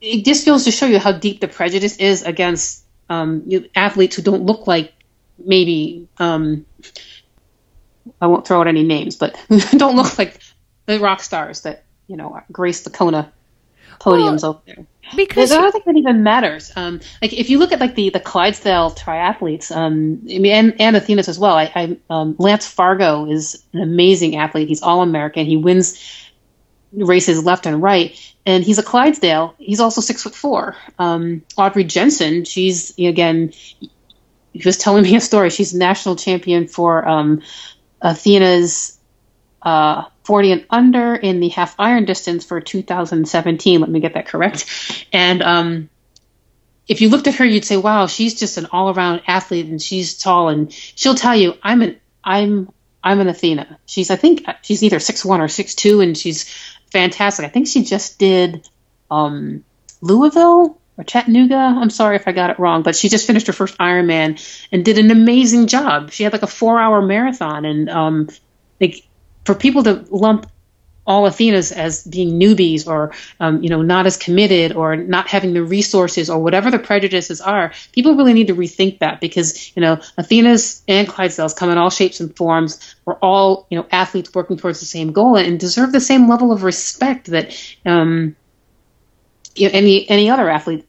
it just goes to show you how deep the prejudice is against um, you, athletes who don't look like maybe um, I won't throw out any names, but don't look like the rock stars that you know grace the Kona podiums well, there. Because I don't think that even matters. Um, like if you look at like the the Clydesdale triathletes, um, I mean, and, and Athena's as well. I, I um, Lance Fargo is an amazing athlete. He's all American. He wins races left and right, and he's a Clydesdale. He's also six foot four. Um, Audrey Jensen, she's again. He was telling me a story. She's national champion for um, Athena's uh, 40 and under in the half iron distance for 2017. Let me get that correct. And um, if you looked at her, you'd say, "Wow, she's just an all-around athlete, and she's tall." And she'll tell you, "I'm an I'm I'm an Athena." She's I think she's either six one or six two, and she's fantastic. I think she just did um, Louisville or Chattanooga. I'm sorry if I got it wrong, but she just finished her first Ironman and did an amazing job. She had like a four hour marathon, and um, like for people to lump all Athenas as being newbies or um, you know not as committed or not having the resources or whatever the prejudices are, people really need to rethink that because you know Athenas and Clydesdales come in all shapes and forms. We're all you know athletes working towards the same goal and deserve the same level of respect that um, you know, any any other athlete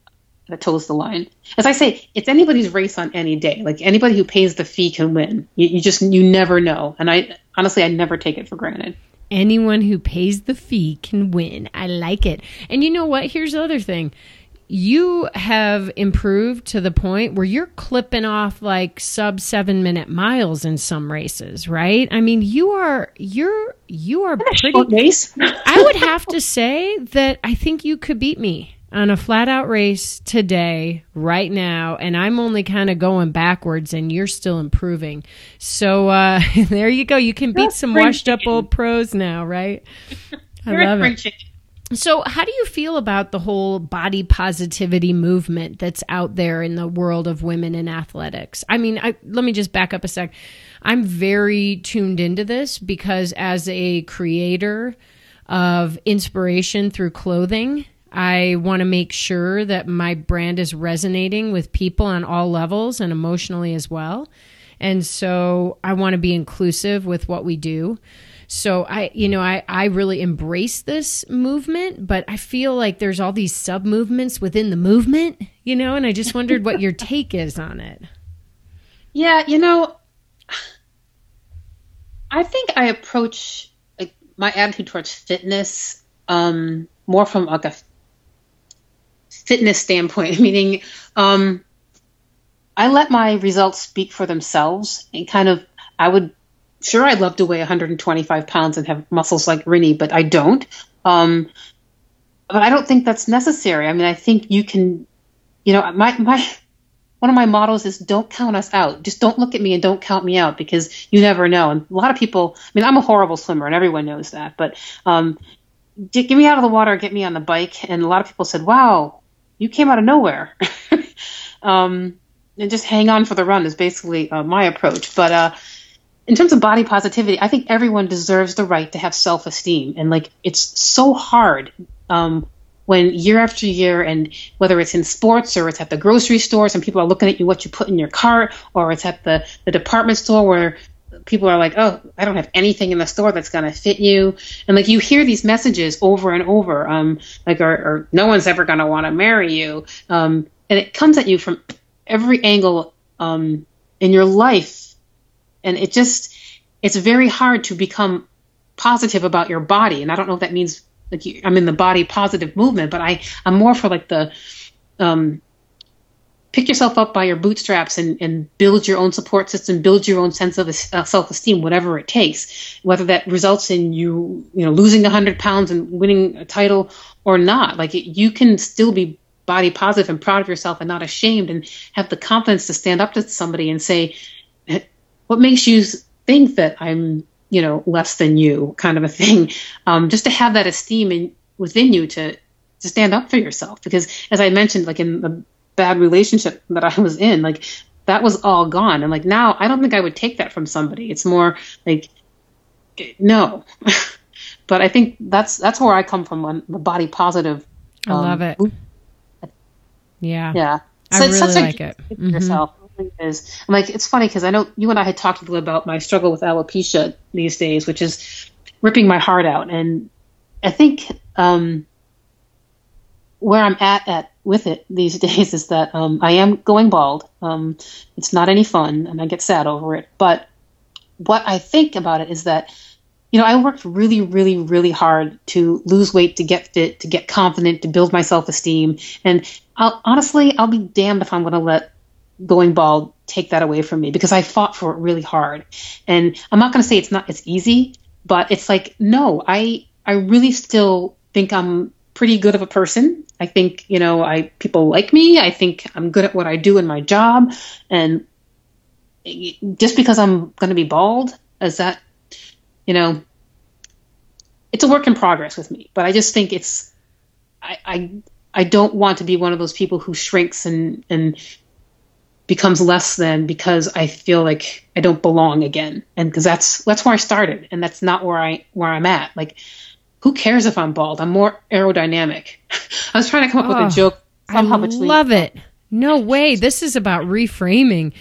that toes the line. As I say, it's anybody's race on any day. Like anybody who pays the fee can win. You, you just you never know, and I honestly I never take it for granted. Anyone who pays the fee can win. I like it. And you know what? Here's the other thing. You have improved to the point where you're clipping off like sub seven minute miles in some races, right? I mean, you are you're you are pretty. I would have to say that I think you could beat me on a flat out race today, right now, and I'm only kind of going backwards and you're still improving. So uh, there you go. You can beat some washed up old pros now, right? I love it. So, how do you feel about the whole body positivity movement that's out there in the world of women in athletics? I mean, I, let me just back up a sec. I'm very tuned into this because, as a creator of inspiration through clothing, I want to make sure that my brand is resonating with people on all levels and emotionally as well. And so I want to be inclusive with what we do. So I, you know, I, I really embrace this movement, but I feel like there's all these sub movements within the movement, you know, and I just wondered what your take is on it. Yeah, you know, I think I approach like, my attitude towards fitness um, more from like a fitness standpoint, meaning um, I let my results speak for themselves and kind of, I would, sure, I'd love to weigh 125 pounds and have muscles like Rinny, but I don't. Um, but I don't think that's necessary. I mean, I think you can, you know, my, my, one of my models is don't count us out. Just don't look at me and don't count me out because you never know. And a lot of people, I mean, I'm a horrible swimmer and everyone knows that, but, um, get me out of the water, get me on the bike. And a lot of people said, wow, you came out of nowhere. um, and just hang on for the run is basically uh, my approach. But uh, in terms of body positivity, I think everyone deserves the right to have self esteem. And like, it's so hard um, when year after year, and whether it's in sports or it's at the grocery store, some people are looking at you what you put in your cart, or it's at the, the department store where people are like, oh, I don't have anything in the store that's going to fit you. And like you hear these messages over and over, um, like, or, or no one's ever going to want to marry you. Um, and it comes at you from every angle um, in your life. And it just, it's very hard to become positive about your body. And I don't know if that means like you, I'm in the body positive movement, but I, I'm more for like the, um, pick yourself up by your bootstraps and, and build your own support system, build your own sense of uh, self-esteem, whatever it takes, whether that results in you, you know, losing 100 pounds and winning a title or not. Like it, you can still be body positive and proud of yourself and not ashamed and have the confidence to stand up to somebody and say, what makes you think that I'm, you know, less than you kind of a thing. Um, just to have that esteem in, within you to, to stand up for yourself. Because as I mentioned, like in the bad relationship that I was in. Like that was all gone. And like now I don't think I would take that from somebody. It's more like no. but I think that's that's where I come from on the body positive. Um, I love it. Yeah. Yeah. So I it's really such like a, it. Mm-hmm. Yourself. It is. I'm like it's funny because I know you and I had talked a little about my struggle with alopecia these days, which is ripping my heart out. And I think um, where I'm at at with it these days is that um, I am going bald. Um, it's not any fun, and I get sad over it. But what I think about it is that, you know, I worked really, really, really hard to lose weight, to get fit, to get confident, to build my self esteem. And I'll, honestly, I'll be damned if I'm going to let going bald take that away from me because I fought for it really hard. And I'm not going to say it's not it's easy, but it's like no, I I really still think I'm pretty good of a person. I think, you know, I people like me. I think I'm good at what I do in my job. And just because I'm going to be bald, is that, you know, it's a work in progress with me. But I just think it's, I, I I don't want to be one of those people who shrinks and and becomes less than because I feel like I don't belong again. And because that's that's where I started, and that's not where I where I'm at. Like, who cares if I'm bald? I'm more aerodynamic. I was trying to come up oh, with a joke. Somehow I between- love it. No way. This is about reframing.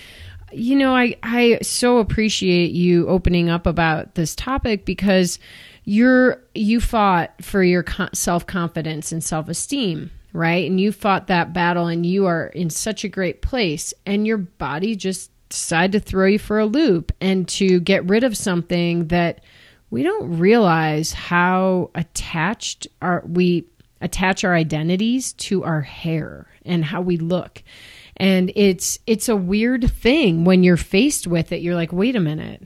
You know, I I so appreciate you opening up about this topic because you're you fought for your self confidence and self esteem right? And you fought that battle and you are in such a great place, and your body just decided to throw you for a loop and to get rid of something that we don't realize how attached are we attach our identities to our hair and how we look. And it's it's a weird thing when you're faced with it. You're like, "Wait a minute.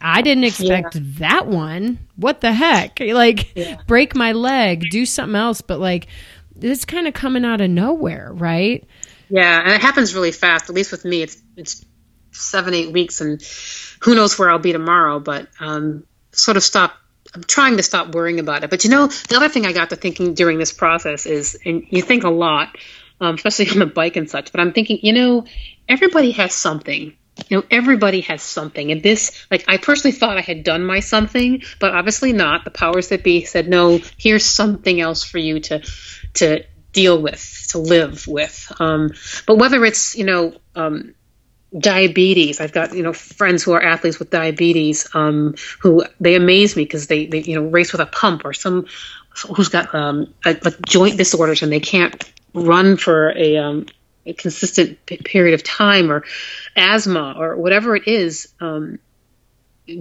I didn't expect yeah. that one. What the heck? Like yeah. break my leg, do something else, but like it's kind of coming out of nowhere, right? Yeah, and it happens really fast. At least with me, it's it's seven, eight weeks, and who knows where I'll be tomorrow. But um, sort of stop. I'm trying to stop worrying about it. But you know, the other thing I got to thinking during this process is, and you think a lot, um, especially on the bike and such. But I'm thinking, you know, everybody has something you know everybody has something and this like i personally thought i had done my something but obviously not the powers that be said no here's something else for you to to deal with, to live with. Um, but whether it's you know um, diabetes, I've got you know friends who are athletes with diabetes um, who they amaze me because they, they you know race with a pump or some who's got um, a, joint disorders and they can't run for a, um, a consistent p- period of time or asthma or whatever it is. Um,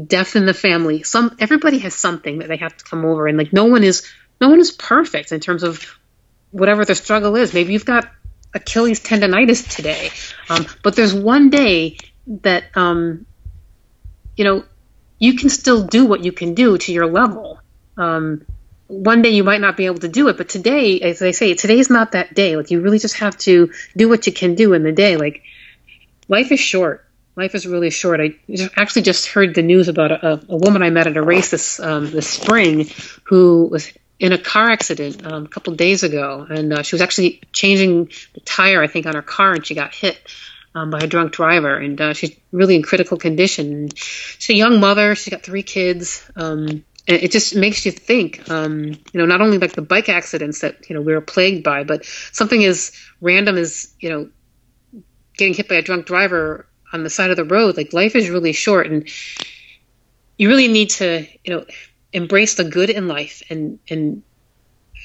death in the family. Some everybody has something that they have to come over, and like no one is no one is perfect in terms of whatever the struggle is. Maybe you've got Achilles tendonitis today, um, but there's one day that um, you know you can still do what you can do to your level. Um, one day you might not be able to do it, but today, as I say, today's not that day. Like you really just have to do what you can do in the day. Like life is short. Life is really short. I actually just heard the news about a, a woman I met at a race this um, this spring who was in a car accident um, a couple days ago, and uh, she was actually changing the tire, I think, on her car, and she got hit um, by a drunk driver, and uh, she's really in critical condition. She's a young mother; she's got three kids. Um, and it just makes you think, um, you know, not only like the bike accidents that you know we were plagued by, but something as random as you know getting hit by a drunk driver on the side of the road. Like life is really short, and you really need to, you know embrace the good in life. And and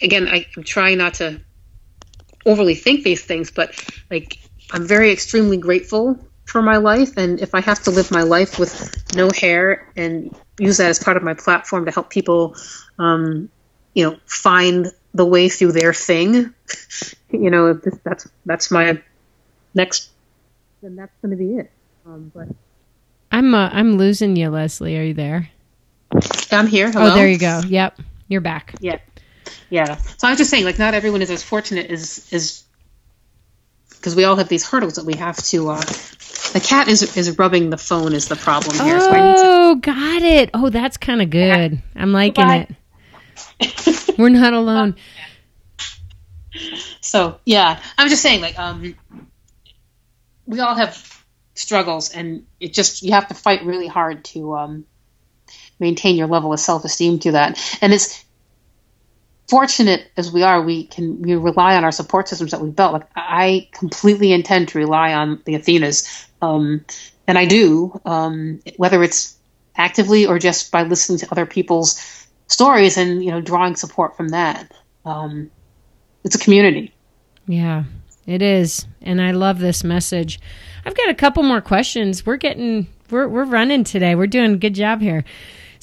again I, i'm trying not to overly think these things but like i'm very extremely grateful for my life. And if i have to live my life with no hair and use that as part of my platform to help people um, you know find the way through their thing you know that's that's my next then that's going to be it. Um, but i'm uh, i'm losing you leslie. Are you there I'm here. Hello? Oh, there you go. Yep, you're back. Yeah, yeah. So I was just saying, like, not everyone is as fortunate as is because we all have these hurdles that we have to. Uh, the cat is is rubbing the phone is the problem here. Oh, so got it. Oh, that's kind of good. I'm liking it. We're not alone. so yeah, I'm just saying, like, um, we all have struggles, and it just you have to fight really hard to um maintain your level of self esteem through that. And it's fortunate as we are, we can we rely on our support systems that we've built. Like I completely intend to rely on the Athenas, um, and I do, um, whether it's actively or just by listening to other people's stories and you know drawing support from that. Um, it's a community. Yeah, it is, and I love this message. I've got a couple more questions. We're getting we're we're running today. We're doing a good job here.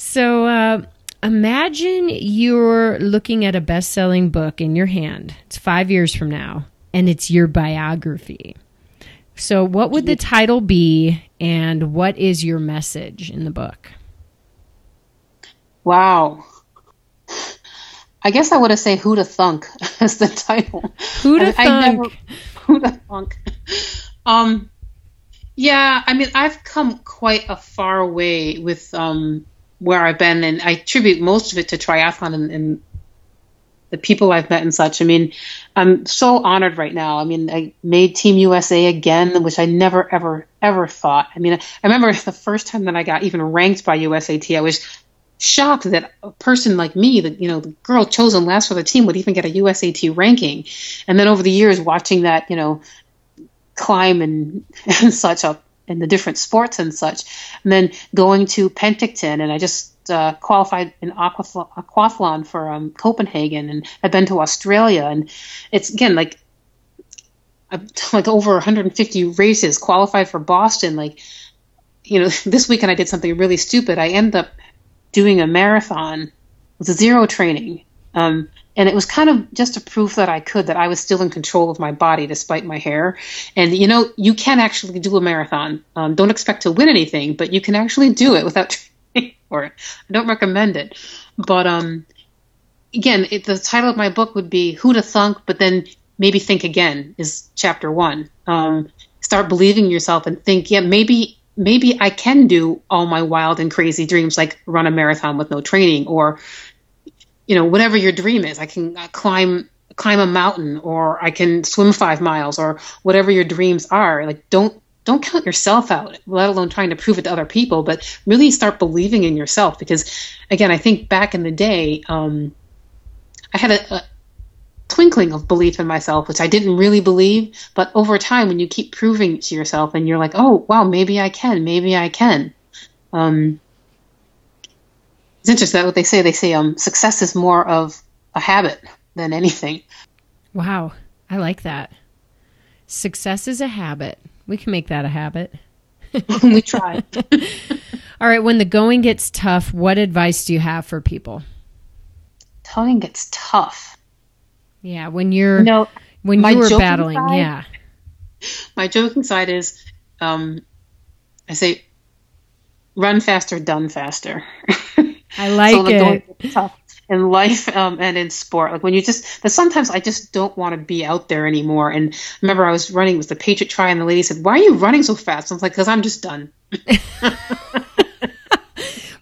So uh, imagine you're looking at a best selling book in your hand. It's five years from now, and it's your biography. So, what would the title be, and what is your message in the book? Wow. I guess I would have said "Who to Thunk" as the title. Who to Thunk? Who to Thunk? Um, yeah, I mean, I've come quite a far way with um, where I've been, and I attribute most of it to triathlon and, and the people I've met and such. I mean, I'm so honored right now. I mean, I made Team USA again, which I never, ever, ever thought. I mean, I remember the first time that I got even ranked by USAT, I was shocked that a person like me, the you know the girl chosen last for the team, would even get a USAT ranking. And then over the years, watching that, you know, climb and, and such up in the different sports and such, and then going to Penticton, and I just uh, qualified in aquathlon for um, Copenhagen, and I've been to Australia, and it's again like like over 150 races, qualified for Boston. Like, you know, this weekend I did something really stupid. I ended up doing a marathon with zero training, um, and it was kind of just a proof that I could that I was still in control of my body despite my hair. And you know, you can actually do a marathon. Um, don't expect to win anything, but you can actually do it without for it. I don't recommend it. But um, again, it, the title of my book would be "Who to Thunk," but then maybe think again is chapter one. Um, start believing yourself and think, yeah, maybe maybe I can do all my wild and crazy dreams, like run a marathon with no training, or you know, whatever your dream is. I can uh, climb climb a mountain, or I can swim five miles, or whatever your dreams are. Like, don't don't count yourself out, let alone trying to prove it to other people, but really start believing in yourself. Because, again, I think back in the day, um, I had a, a, twinkling of belief in myself, which I didn't really believe. But over time, when you keep proving to yourself and you're like, oh, wow, maybe I can, maybe I can. Um, it's interesting that what they say. They say um, success is more of a habit than anything. Wow, I like that. Success is a habit. We can make that a habit. we try. All right. When the going gets tough, what advice do you have for people? Going gets tough. Yeah, when you're no, when you were battling, side, yeah. My joking side is, um, I say, run faster, done faster. I like so it. Tough in life um, and in sport. Like when you just, but sometimes I just don't want to be out there anymore. And remember I was running, it was the Patriot Tri, and the lady said, "Why are you running so fast?" I was like, "Cause I'm just done."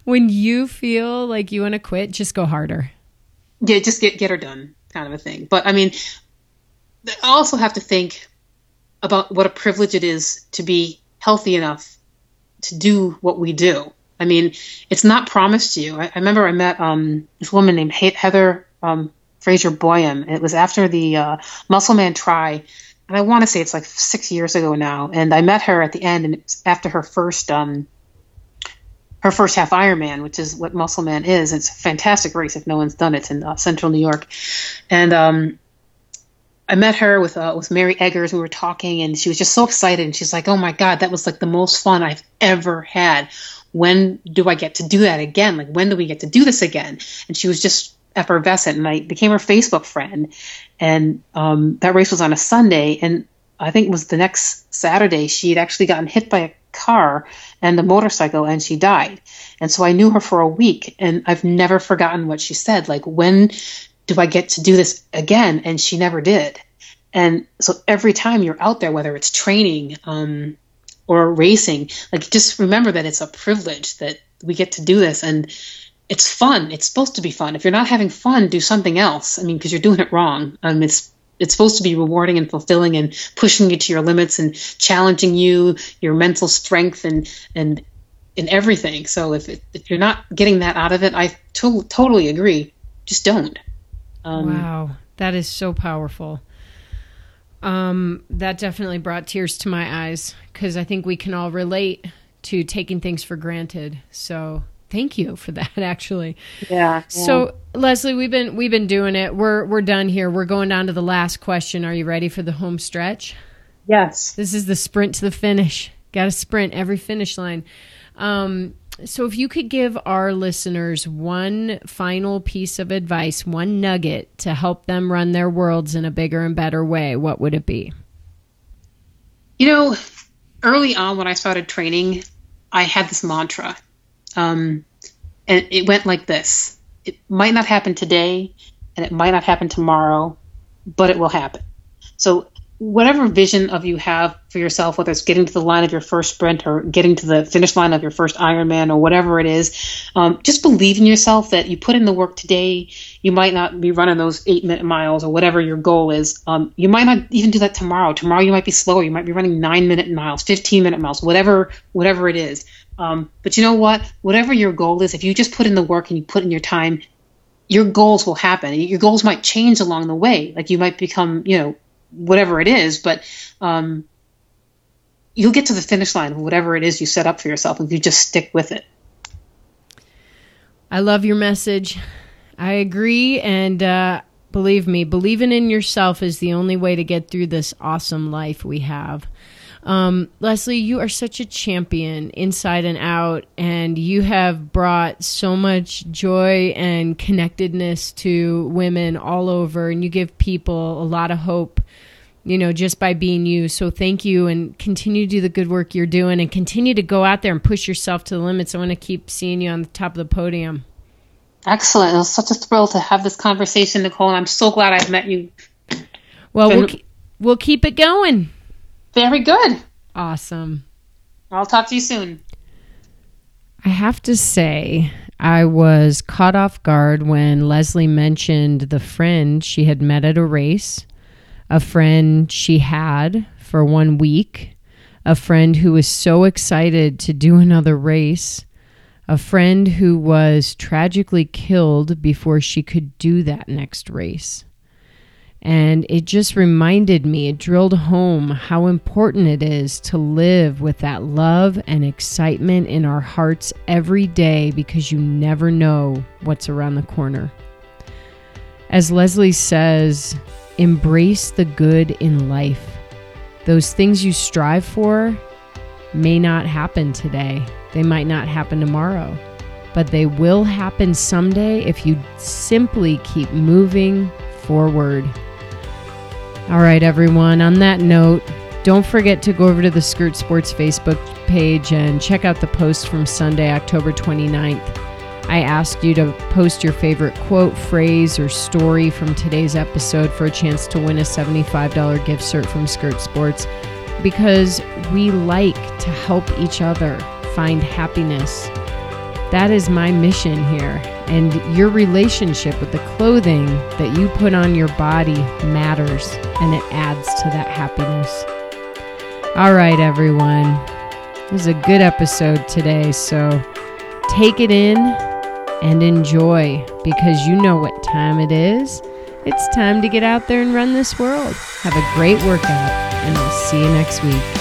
when you feel like you want to quit, just go harder. Yeah, just get get her done, kind of a thing. But I mean, I also have to think about what a privilege it is to be healthy enough to do what we do. I mean, it's not promised to you. I, I remember I met um, this woman named Heather um, Fraser Boyum. It was after the uh, Musselman Tri, and I want to say it's like six years ago now. And I met her at the end, and after her first um, her first half Ironman, which is what Muscleman is. It's a fantastic race if no one's done it. It's in uh, Central New York, and um, I met her with uh, with Mary Eggers. We were talking, and she was just so excited. And she's like, "Oh my God, that was like the most fun I've ever had." When do I get to do that again? Like, when do we get to do this again? And she was just effervescent, and I became her Facebook friend. And um, that race was on a Sunday, and I think it was the next Saturday. She had actually gotten hit by a car and a motorcycle, and she died. And so I knew her for a week, and I've never forgotten what she said. Like, when do I get to do this again? And she never did. And so every time you're out there, whether it's training, um, or racing like just remember that it's a privilege that we get to do this and it's fun. It's supposed to be fun. If you're not having fun do something else. I mean because you're doing it wrong. Um, it's it's supposed to be rewarding and fulfilling and pushing you to your limits and challenging you your mental strength and and and everything. So if it, if you're not getting that out of it i to- totally agree. Just don't. Um, wow. That is so powerful um, that definitely brought tears to my eyes because I think we can all relate to taking things for granted. So thank you for that actually. Yeah, yeah, so leslie we've been we've been doing it. We're we're done here. We're going down to the last question. Are you ready for the home stretch? Yes. This is the sprint to the finish. Got to sprint every finish line. Um, so, if you could give our listeners one final piece of advice, one nugget to help them run their worlds in a bigger and better way, what would it be? You know, early on when I started training, I had this mantra. Um, and it went like this It might not happen today, and it might not happen tomorrow, but it will happen. So, whatever vision of you have for yourself, whether it's getting to the line of your first sprint or getting to the finish line of your first Ironman or whatever it is, um, just believe in yourself that you put in the work today. You might not be running those eight minute miles or whatever your goal is. Um, you might not even do that tomorrow. Tomorrow you might be slower. You might be running nine minute miles, 15 minute miles, whatever, whatever it is. Um, but you know what? Whatever your goal is, if you just put in the work and you put in your time, your goals will happen. Your goals might change along the way. Like you might become, you know, whatever it is, but um, you'll get to the finish line of whatever it is you set up for yourself if you just stick with it. I love your message. I agree. And uh, believe me, believing in yourself is the only way to get through this awesome life we have. Um, Leslie, you are such a champion inside and out, and you have brought so much joy and connectedness to women all over, and you give people a lot of hope, you know, just by being you. So thank you, and continue to do the good work you're doing, and continue to go out there and push yourself to the limits. I want to keep seeing you on the top of the podium. Excellent. It was such a thrill to have this conversation, Nicole, and I'm so glad I've met you. Well, we'll, we'll keep it going. Very good. Awesome. I'll talk to you soon. I have to say, I was caught off guard when Leslie mentioned the friend she had met at a race, a friend she had for one week, a friend who was so excited to do another race, a friend who was tragically killed before she could do that next race. And it just reminded me, it drilled home how important it is to live with that love and excitement in our hearts every day because you never know what's around the corner. As Leslie says, embrace the good in life. Those things you strive for may not happen today, they might not happen tomorrow, but they will happen someday if you simply keep moving forward. All right, everyone. On that note, don't forget to go over to the Skirt Sports Facebook page and check out the post from Sunday, October 29th. I asked you to post your favorite quote, phrase, or story from today's episode for a chance to win a $75 gift cert from Skirt Sports because we like to help each other find happiness. That is my mission here and your relationship with the clothing that you put on your body matters and it adds to that happiness. All right, everyone. This is a good episode today, so take it in and enjoy because you know what time it is. It's time to get out there and run this world. Have a great workout, and I'll see you next week.